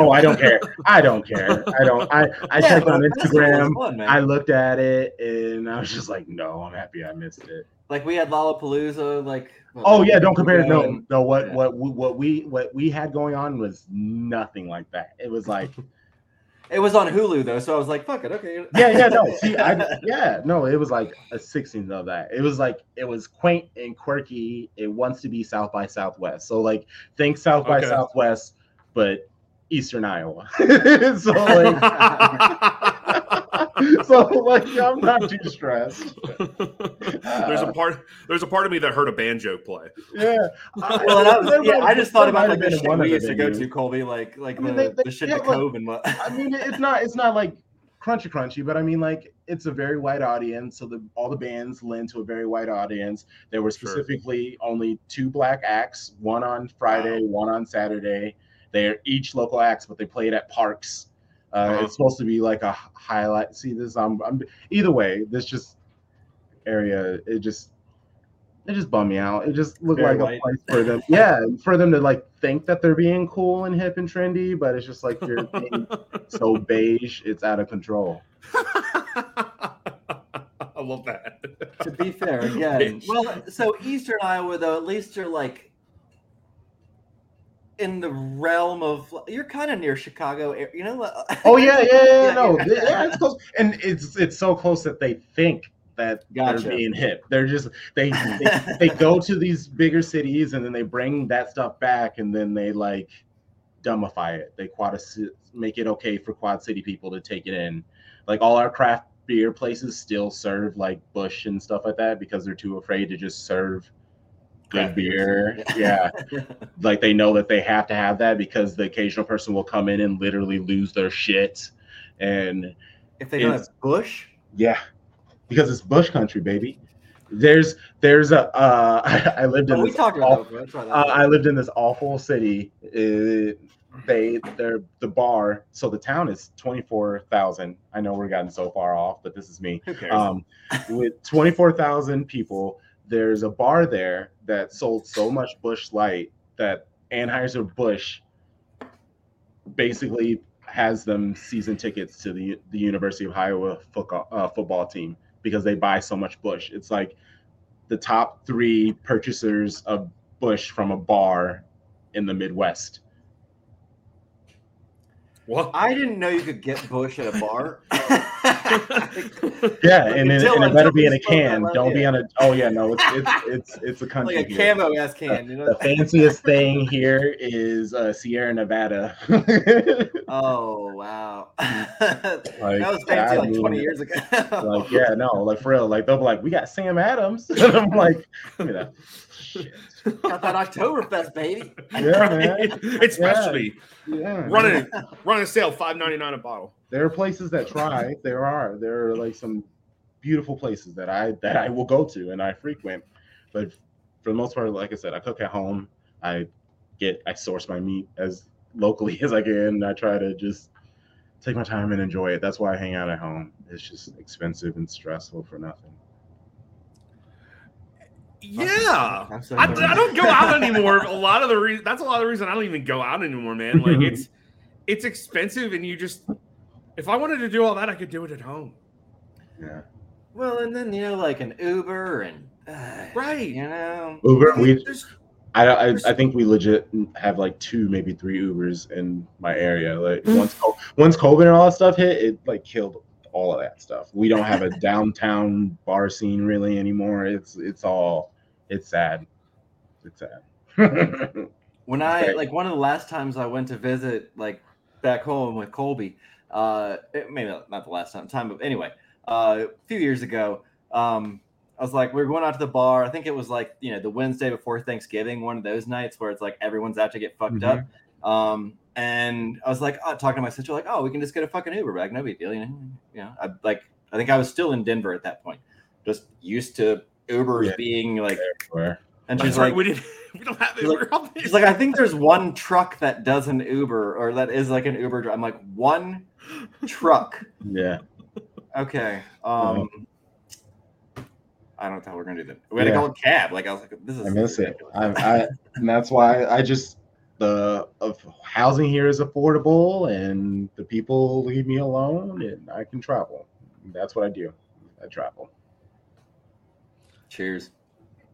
Oh, I don't care. I don't care. I don't. I I Yeah, checked on a festival is Instagram. fun. I looked at it and I was just like, no, I'm happy I missed it. like we had Lollapalooza. Like Oh yeah, don't compare. It. No, and- no. What yeah. what we- what we what we had going on was nothing like that. It was like, It was on Hulu though, so I was like, "Fuck it, okay." yeah, yeah, no. See, I yeah, no. It was like a sixteenth of that. It was like it was quaint and quirky. It wants to be South by Southwest. So like, think South by Okay. Southwest, but Eastern Iowa. so like, so like, I'm not too stressed. there's a part. There's a part of me that heard a banjo play. Yeah. well, I, was, There yeah, I just thought about like the been shit one of we used to go to, Colby, like like I mean, the, they- they- the shit yeah, to look, Cove and what. I mean, it's not it's not like crunchy crunchy, but I mean like it's a very wide audience. So the all the bands lend to a very wide audience. There were Sure. specifically only two black acts, one on Friday, one on Saturday. They're each local acts, but they played at parks. Uh, Uh-huh. It's supposed to be like a highlight. See this? I'm, I'm either way. This just area. It just it just bummed me out. It just looked Very like white. a place for them. Yeah, for them to like think that they're being cool and hip and trendy, but it's just like you're being so beige, it's out of control. I love that. to be fair, again, well, so Eastern Iowa though, at least you're like in the realm of you're kind of near Chicago, you know. Oh yeah, yeah, yeah, Yeah, no, yeah. yeah, it's close, and it's it's so close that they think that Gotcha. they're being hit. They're just they, they they go to these bigger cities and then they bring that stuff back and then they like dumbify it. They quad make it okay for Quad City people to take it in. Like all our craft beer places still serve like Busch and stuff like that because they're too afraid to just serve good beer. Yeah. like they know that they have to have that because the occasional person will come in and literally lose their shit. And if they don't It's- have Busch, yeah. Because it's bush country baby. There's there's a uh i, I lived in oh, we this talked aw- about that. Uh, i lived in this awful city. Uh, they they're the bar so the town is 24000 i know we're getting so far off but this is me. Um, with 24,000 people, there's a bar there that sold so much Busch Light that Anheuser-Busch basically has them season tickets to the, the University of Iowa football, uh, football team because they buy so much Busch. It's like the top three purchasers of Busch from a bar in the Midwest. What? I didn't know you could get Busch at a bar. Yeah, and, then, and it better be in a can. Don't be on a. Oh yeah, no, it's it's it's it's a country. like a here. camo ass can, you know. the fanciest thing here is uh, Sierra Nevada. Oh wow, Like, that was fancy I like mean, twenty years ago. like, yeah, no, like for real. Like they'll be like, we got Sam Adams, and I'm like, look at that shit. got that Oktoberfest, baby. Yeah, man. it's Yeah. specialty. Yeah, Running running a sale, five ninety nine a bottle. There are places that try. There are. There are like some beautiful places that I that I will go to and I frequent, but for the most part, like I said, I cook at home. I get I source my meat as locally as I can. I try to just take my time and enjoy it. That's why I hang out at home. It's just expensive and stressful for nothing. Yeah. I'm so I. I don't go out anymore. A lot of the reason that's a lot of the reason I don't even go out anymore, man. Like mm-hmm. it's it's expensive, and you just if I wanted to do all that, I could do it at home. Yeah. Well, and then you know, like an Uber and uh, Right. you know, Uber. We There's- I, I I think we legit have like two, maybe three Ubers in my area. Like once once COVID and all that stuff hit, it like killed all of that stuff. We don't have a downtown bar scene really anymore. It's it's all it's sad. It's sad. when I like one of the last times I went to visit like back home with Colby, uh, maybe not the last time, time, but anyway, uh, a few years ago, um, I was like, we were going out to the bar. I think it was like you know the Wednesday before Thanksgiving, one of those nights where it's like everyone's out to get fucked up. Um, and I was like, oh, talking to my sister, like, oh, we can just get a fucking Uber back, no big deal, you know. You know, I like, I think I was still in Denver at that point, just used to Ubers Yeah. being like, Everywhere. and she's like, we didn't. We don't have She's like- Uber. She's like, I think there's one truck that does an Uber or that is like an Uber. I'm like, one truck. Yeah. Okay. Um, I don't know how we're gonna do that. We had to Yeah. call a cab. Like I was like, this is. I miss it. I, ridiculous. I and that's why I just the of housing here is affordable and the people leave me alone and I can travel. That's what I do. I travel. Cheers.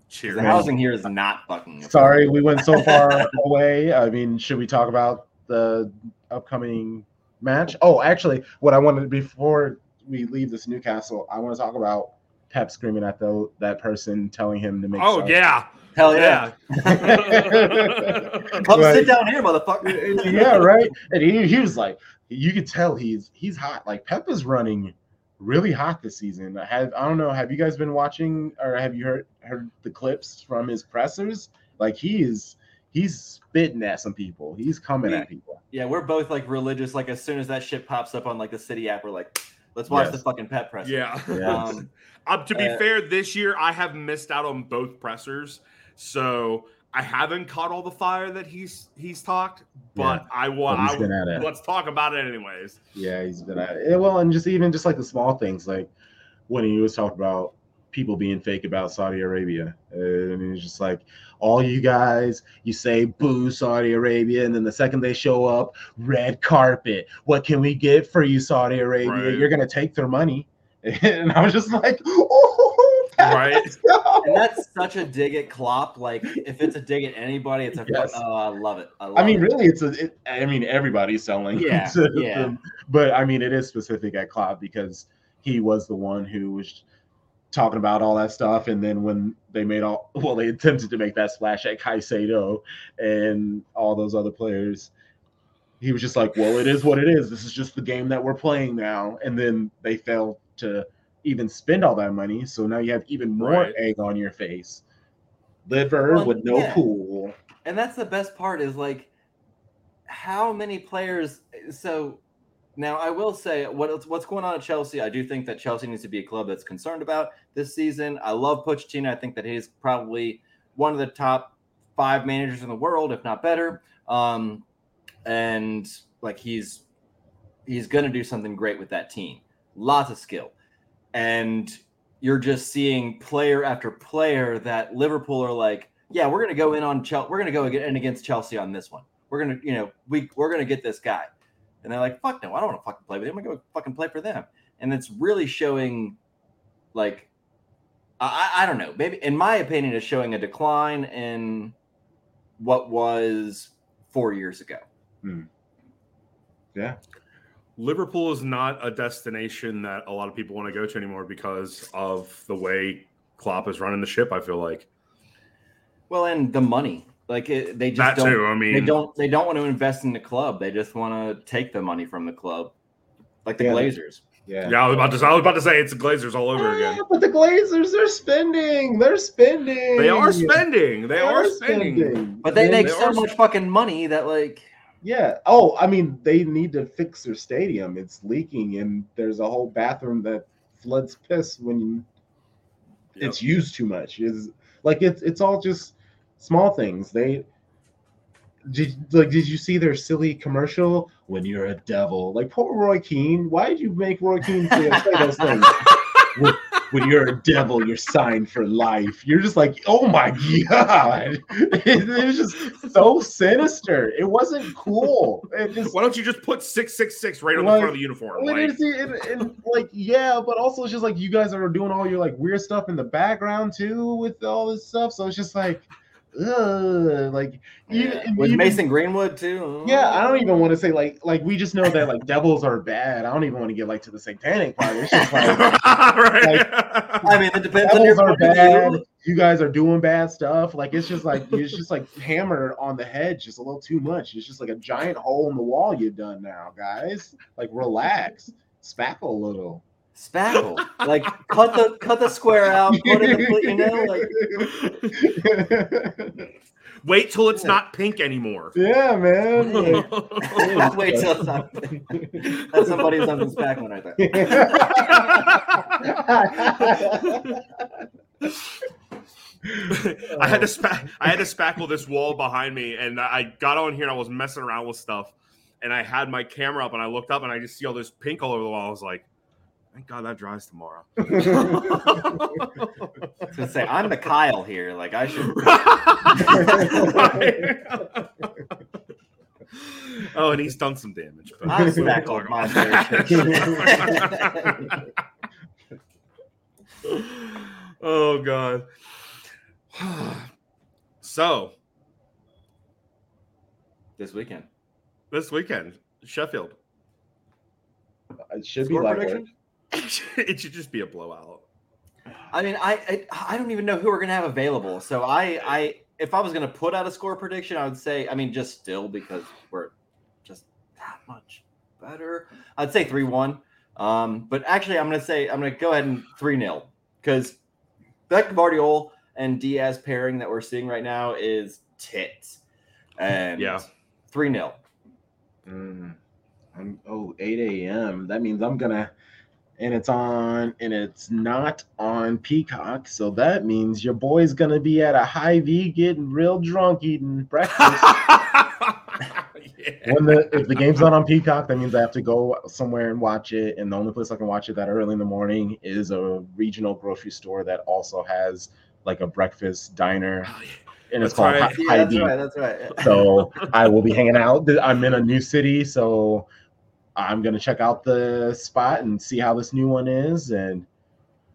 Cheers. The housing here is not fucking. Sorry, we went so far away. I mean, should we talk about the upcoming match? Oh, actually, what I wanted before we leave this Newcastle, I want to talk about Pep screaming at the that person, telling him to make. Oh sauce. yeah, Hell yeah. yeah. Come Right. sit down here, motherfucker. yeah, right. And he, he was like, you could tell he's he's hot. Like Pep is running really hot this season. I Have I don't know. Have you guys been watching or have you heard heard the clips from his pressers? Like he is he's spitting at some people. He's coming at people. Yeah, we're both like religious. Like as soon as that shit pops up on like the city app, we're like, let's watch Yes. the fucking Pep press. Yeah. Yeah. Um, Um, to be Uh, fair, this year I have missed out on both pressers, so I haven't caught all the fire that he's he's talked. But I But want. he's I, been at it. let's talk about it anyways. Yeah, he's been at it. Well, and just even just like the small things, like when he was talking about people being fake about Saudi Arabia. Uh, I mean, it's just like all you guys, you say boo Saudi Arabia, and then the second they show up, red carpet. What can we get for you, Saudi Arabia? Right. You're gonna take their money. And I was just like, oh, Pat, Right. let's go." and that's such a dig at Klopp. Like if it's a dig at anybody, it's a Yes. oh, I love it. I, love I mean, it. really, it's a. It, I mean, everybody's selling. Yeah, to yeah. them. But I mean, it is specific at Klopp because he was the one who was talking about all that stuff, and then when they made all, well, they attempted to make that splash at Caicedo and all those other players. He was just like, "Well, it is what it is. This is just the game that we're playing now." And then they failed to even spend all that money, so now you have even more Right. egg on your face. Liver Well, with no yeah. pool. and that's the best part is like how many players so now i will say what what's going on at chelsea i do think that chelsea needs to be a club that's concerned about this season i love pochettino i think that he's probably one of the top five managers in the world if not better um and like he's he's going to do something great with that team lots of skill and you're just seeing player after player that liverpool are like yeah, we're gonna go in on Chelsea. We're gonna go in against Chelsea on this one. We're gonna, you know, we we're gonna get this guy. And they're like, fuck no, I don't want to fucking play with them. I'm gonna go fucking play for them. And it's really showing, like, I I I don't know. Maybe in my opinion, is showing a decline in what was four years ago. Hmm. Yeah. Liverpool is not a destination that a lot of people want to go to anymore because of the way Klopp is running the ship. I feel like Well, and the money, like it, they just that don't. too. I mean, They don't. They don't want to invest in the club. They just want to take the money from the club, like the Yeah. Glazers. Yeah. Yeah, I was about to. I was about to say it's the Glazers all over again. Ah, but the Glazers, they're spending. They're spending. They are spending. They are spending. But they And make they so are- much fucking money that like Yeah. Oh, I mean, they need to fix their stadium. It's leaking, and there's a whole bathroom that floods piss when you, it's used too much. Is like it's it's all just small things. They did like did you see their silly commercial when you're a devil? Like poor Roy Keane. Why did you make Roy Keane say, say those things? when, when you're a devil, you're signed for life. You're just like, oh my god! It, was just so sinister. It wasn't cool. It just Why don't you just put six six six right on the front of the uniform? Like, it- it- like yeah, but also it's just like you guys are doing all your like weird stuff in the background too with all this stuff. So it's just like, ugh, like you, with you- Mason Greenwood too. Yeah, I don't even want to say like like we just know that like devils are bad. I don't even want to get like to the satanic part. It's just like right. I mean, it depends on your devils are point of bad. You guys are doing bad stuff. Like it's just like it's just like hammered on the head just a little too much. It's just like a giant hole in the wall you've done now, guys. Like relax, spackle a little. Spackle, like cut the cut the square out, put it, in the- you know, like Wait till it's not pink anymore. yeah, man. Like, wait till it's not. That's somebody who's on the spackling right there. I had to spa- I had to spackle this wall behind me, and I got on here and I was messing around with stuff, and I had my camera up, and I looked up, and I just see all this pink all over the wall. I was like, "Thank God that drives tomorrow." To say I'm the Kyle here, like I should. Oh, and he's done some damage. but- I'm smack on my oh god. so this weekend. this weekend, Sheffield. It should be like prediction? it should just be a blowout. I mean, I, I I don't even know who we're gonna have available. So I I if I was gonna put out a score prediction, I would say I mean just still because we're just that much better. I'd say three one. Um, but actually, I'm gonna say I'm gonna go ahead and three 0 because Beck Gvardiol and Dias pairing that we're seeing right now is tits. And Yeah. three 0 Mm, I'm, oh, 8 a.m. That means I'm gonna, and it's on, and it's not on Peacock. So that means your boy's gonna be at a Hy-Vee getting real drunk eating breakfast. yeah. when the if the game's not on Peacock, that means I have to go somewhere and watch it. And the only place I can watch it that early in the morning is a regional grocery store that also has like a breakfast diner, Oh, yeah. and it's That's called right. Hi- Yeah, High that's V. right. That's right. so I will be hanging out. I'm in a new city, so I'm gonna check out the spot and see how this new one is, and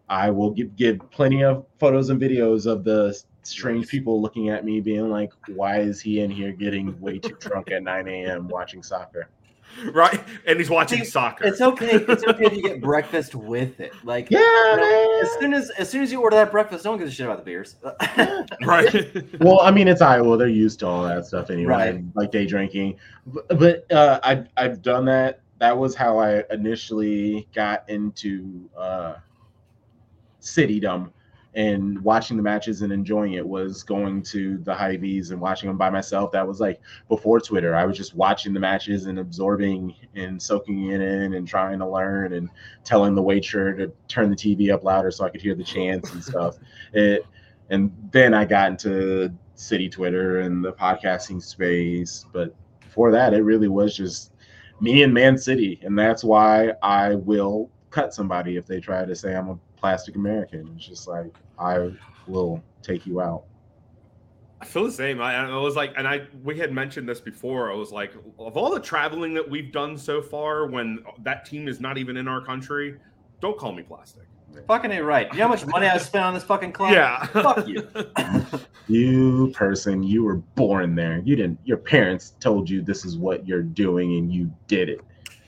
I will give give plenty of photos and videos of the strange people looking at me, being like, "Why is he in here getting way too drunk at 9 a.m. watching soccer?" right, and he's watching See, soccer. It's okay. It's okay if you get breakfast with it. Like Yeah, you know, as soon as as soon as you order that breakfast, don't gives a shit about the beers. right. well, I mean, it's Iowa; they're used to all that stuff anyway, Right. like day drinking. But, but uh, I've I've done that. That was how I initially got into uh, citydom and watching the matches and enjoying it was going to the Hy-Vee's and watching them by myself. That was like before Twitter. I was just watching the matches and absorbing and soaking it in and trying to learn and telling the waiter to turn the TV up louder so I could hear the chants and stuff. It and then I got into city Twitter and the podcasting space. But before that, it really was just me and Man City, and that's why I will cut somebody if they try to say I'm a plastic American. It's just like I will take you out. I feel the same. I, I was like, and I we had mentioned this before. I was like, of all the traveling that we've done so far, when that team is not even in our country, don't call me plastic. Fucking ain't right. You know how much money I spent on this fucking club? Yeah. Fuck you. You person, you were born there. You didn't. Your parents told you this is what you're doing, and you did it.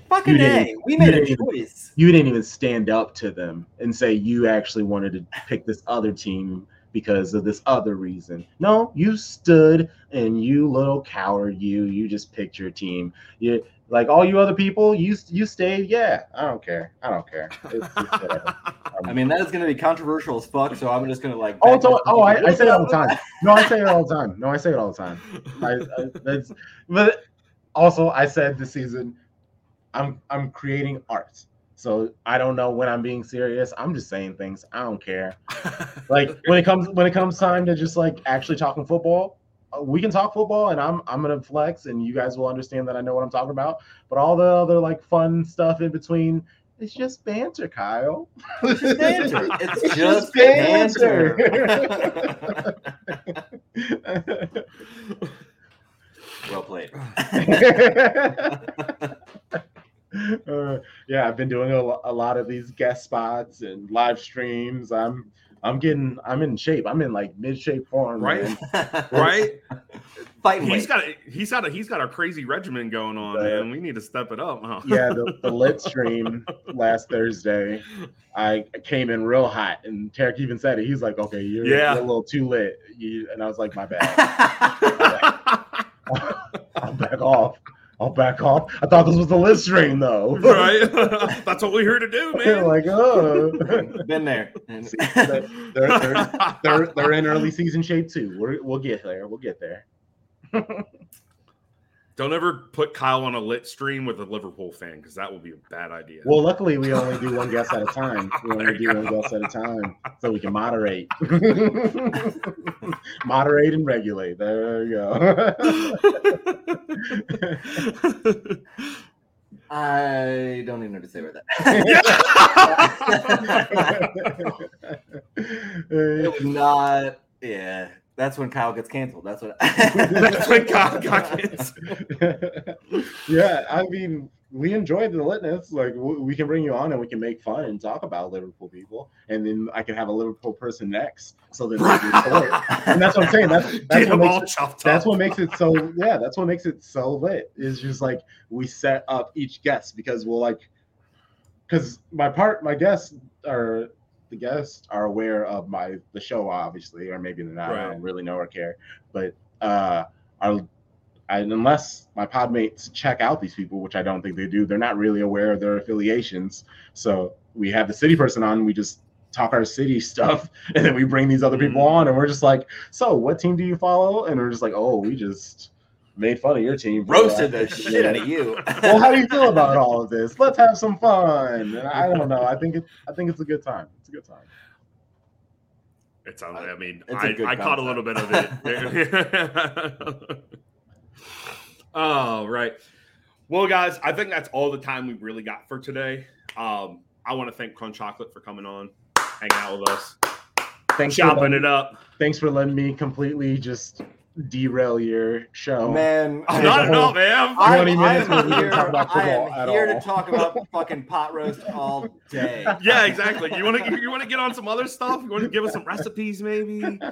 Fucking You A. We made a didn't even- choice. You didn't even stand up to them and say you actually wanted to pick this other team because of this other reason. No, you stood and you little coward, you you just picked your team. You like all you other people, you you stayed. Yeah, I don't care. I don't care. It's, it's. I mean, that is going to be controversial as fuck. So I'm just going to like. Oh, it's all, oh, I, I say it all the time. No, I say it all the time. No, I say it all the time. I, I, that's, but also, I said this season, I'm I'm creating art. So I don't know when I'm being serious. I'm just saying things. I don't care. Like when it comes when it comes time to just like actually talking football, uh, we can talk football, and I'm I'm gonna flex, and you guys will understand that I know what I'm talking about. But all the other like fun stuff in between, it's just banter, Kyle. It's just banter. It's It's just just banter. well played. Uh, yeah, I've been doing a, a lot of these guest spots and live streams. I'm I'm getting I'm in shape. I'm in like mid shape form. Right. right? Fighting He's weight. got a, he's got a he's got a crazy regimen going on, Uh, man. We need to step it up, huh? Yeah, the, the lit stream last Thursday, I came in real hot, and Tarek even said it. He's like, "Okay, you're, Yeah. you're a little too lit," you, and I was like, "My bad. I'll back off. I'll back off." I thought this was the list stream, though. right? That's what we're here to do, man. like, oh. Been there. See, they're, they're, they're, they're in early season shape too. We're, we'll get there. We'll get there. Don't ever put Kyle on a lit stream with a Liverpool fan because that will be a bad idea. Well, luckily we only do one guest at a time. We only you do one go. guest at a time, so we can moderate, moderate and regulate. There you go. I don't even know what to say about that. It was not. Yeah. That's when Kyle gets canceled. That's what. That's when Kyle got canceled. yeah, I mean, we enjoyed the litness. Like, we can bring you on and we can make fun and talk about Liverpool people, and then I can have a Liverpool person next, so that they can support. And that's what I'm saying. That's Get that's what makes it, that's what makes it so. Yeah, that's what makes it so lit. Is just like we set up each guest because we'll like, because my part, my guests are the guests are aware of my the show, obviously, or maybe they're not. I don't really know or care, but uh, are and unless my podmates check out these people, which I don't think they do, they're not really aware of their affiliations. So we have the city person on, we just talk our city stuff, and then we bring these other people Mhm. on, and we're just like, "So, what team do you follow?" And we're just like, "Oh, we just made fun of your team, Roasted that." the shit out of you. well, how do you feel about all of this? Let's have some fun. And I don't know. I think it. I think it's a good time. It's a good time. It sounds. I mean, It's a I, good I caught a little bit of it. oh, right. Well, guys, I think that's all the time we really got for today. Um, I want to thank Crunk Chocolate for coming on, hanging out with us, Thanks for, chopping letting, it up. thanks for letting me completely just derail your show. Man, I- not at whole all, man. I, 20 I minutes am we didn't here, talk about I am here all. to talk about fucking pot roast all day. Yeah, exactly. You want to you want to get on some other stuff? You want to give us some recipes, maybe?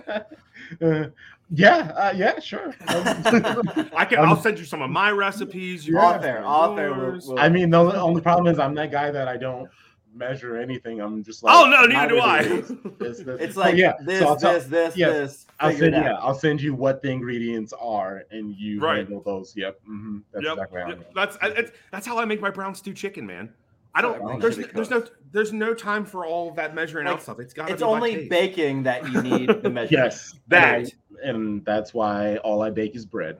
Uh, yeah, uh, yeah, sure. I can. I'll send you some of my recipes. You Off can there, send off there. We'll, we'll- I mean, the only- only problem is I'm that guy that I don't measure anything. I'm just like, Oh no, neither do I. Neither This, this. it's Oh, like yeah. this, so I'll tell- this, this, yes, this. I'll send, yeah. I'll send you what the ingredients are, and you Right. handle those. Yep, hmm that's Yep, exactly how. yep. I. That's I- it's, that's how I make my brown stew chicken, man. I don't. Everything There's should there's no there's no time for all of that measuring Like, out stuff. It's got. It's only baking that you need the measure. Yes, That. and, and that's why all I bake is bread.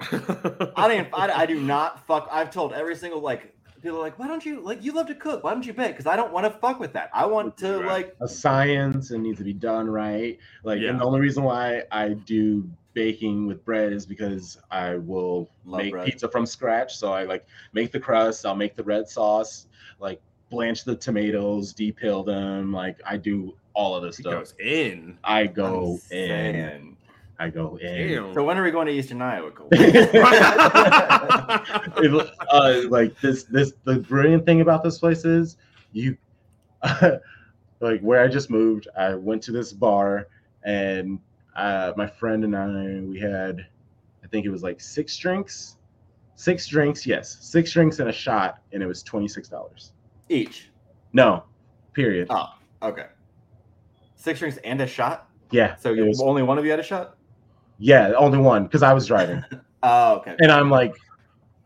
I don't I, I do not fuck. I've told every single like people are like, why don't you like you love to cook? Why don't you bake? Because I don't want to fuck with that. I want to Right. like A science and needs to be done right. Like, Yeah. and the only reason why I do baking with bread is because I will Love make bread. pizza from scratch. So I like make the crust. I'll make the red sauce. Like blanch the tomatoes, depeel them. Like I do all of this He stuff. goes in. I go in. Saying. I go in. Damn. So when are we going to Eastern Iowa? It- uh, like this this the brilliant thing about this place is you like where I just moved, I went to this bar and uh, my friend and I we had I think it was like six drinks. Six drinks, yes. Six drinks and a shot, and it was twenty six dollars. Each. No, period. Oh, okay. Six drinks and a shot. Yeah. So you, was- only one of you had a shot. Yeah, only one because I was driving. Oh, okay. and I'm like,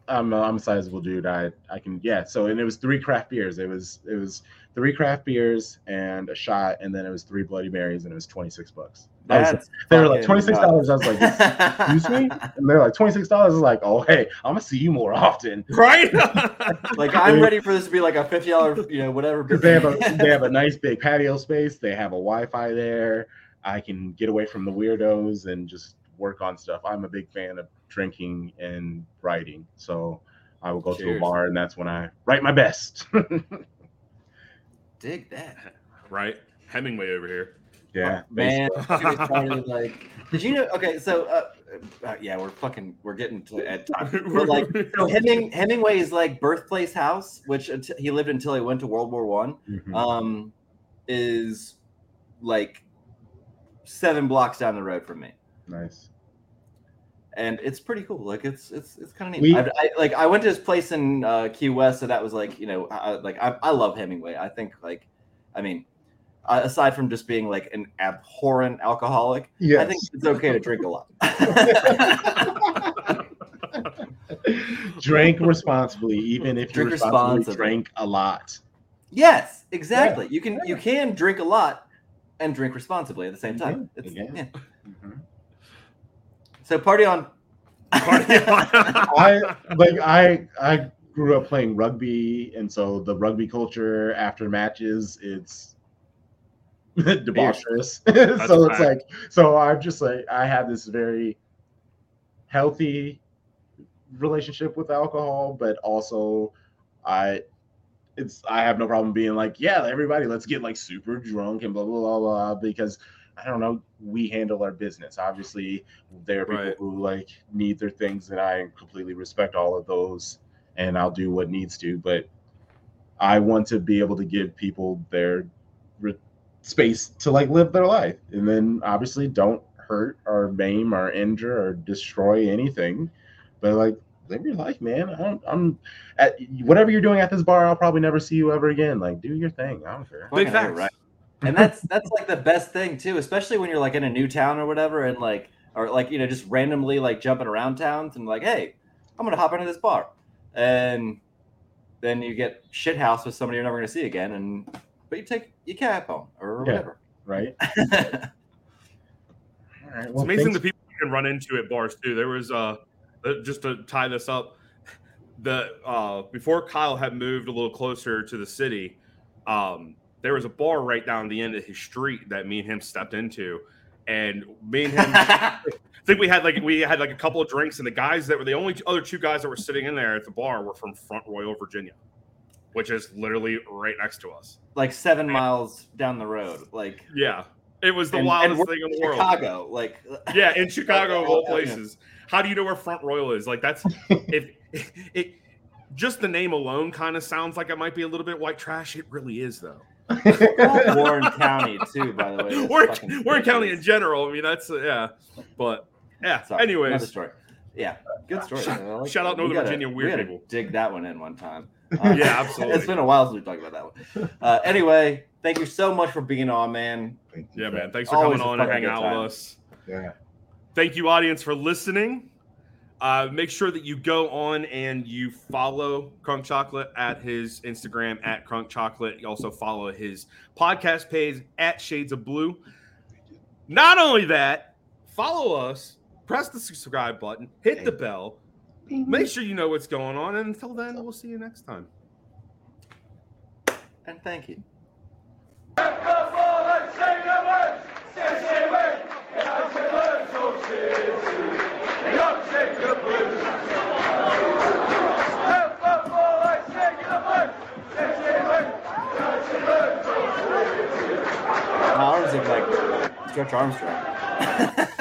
I'm a, I'm a sizable dude. I I can yeah. So and it was three craft beers. It was it was three craft beers and a shot, and then it was three Bloody Marys, and it was twenty six bucks. Was- they were like twenty six dollars. I was like, excuse me, and they're like twenty six dollars. I was like, oh hey, I'm gonna see you more often. right. like I'm ready for this to be like a fifty dollar, you know, whatever. Because they have a they have a nice big patio space. They have a Wi-Fi there. I can get away from the weirdos and just work on stuff. I'm a big fan of drinking and writing, so I will go to a bar, and that's when I write my best. dig that. right. Hemingway over here. yeah, man. basically. she was trying to, like, did you know? Okay, so uh, uh, yeah, we're fucking, we're getting to at time. But like, so Heming, Hemingway's like birthplace house, which until, he lived until he went to World War One, Mhm. um, is like seven blocks down the road from me. Nice. and it's pretty cool. Like it's it's it's kind of We- neat. I, I, like I went to his place in uh, Key West, so that was like you know I, like I, I love Hemingway. I think like I mean uh, aside from just being like an abhorrent alcoholic, Yes. I think it's okay to drink a lot. Drink responsibly, even if Drink you responsibly responsibly. drink a lot. yes, exactly. You can you can drink a lot and drink responsibly at the same time. It's, you can. Yeah. So party on. I like I I grew up playing rugby, and so the rugby culture after matches, it's debaucherous. so it's like so I'm just like I have this very healthy relationship with alcohol, but also I it's I have no problem being like, yeah, everybody, let's get like super drunk and blah blah blah blah because I don't know, we handle our business. Obviously, there are people Right. who like need their things, and I completely respect all of those, and I'll do what needs to. But I want to be able to give people their re- space to like live their life, and then obviously don't hurt or maim or injure or destroy anything. But like, live your life, man. I don't, I'm at whatever you're doing at this bar. I'll probably never see you ever again. Like, do your thing. I don't care. Big Fucking facts. right? And that's that's like the best thing too, especially when you're like in a new town or whatever, and like or like you know just randomly like jumping around towns and like, hey, I'm gonna hop into this bar, and then you get shit house with somebody you're never gonna see again, and but you take your cab home or Yeah. whatever. Right. All right. It's amazing thanks- the people you can run into at bars too. There was uh, uh, just to tie this up, the uh before Kyle had moved a little closer to the city, um, there was a bar right down the end of his street that me and him stepped into, and me and him. I think we had like we had like a couple of drinks, and the guys that were the only other two guys that were sitting in there at the bar were from Front Royal, Virginia, which is literally right next to us. like seven miles down the road, like Yeah, it was the and- and wildest we're thing in the world. Chicago, like Yeah, in Chicago of all places. How do you know where Front Royal is? Like that's if it, just the name alone kind of sounds like it might be a little bit white trash. It really is though. Warren County too, by the way. Warren, Warren County in general. I mean, that's uh, yeah, but yeah. Sorry, another Anyways, story. Yeah, good story. Shout- man. Like shout out Northern gotta- Virginia we weird gotta people. Dig that one in one time. Uh, Yeah, absolutely. it's been a while since we talked about that one. Uh, anyway, thank you so much for being on, man. Thank you yeah, man. Thanks for Always coming on and hanging out time. with us. Yeah. Thank you, audience, for listening. Uh, make sure that you go on and you follow Crunk Chocolate at his Instagram at Crunk Chocolate. You also follow his podcast page at Shades of Blue. Not only that, follow us, press the subscribe button, hit the bell, make sure you know what's going on. And until then, we'll see you next time. And thank you. Stretch Armstrong.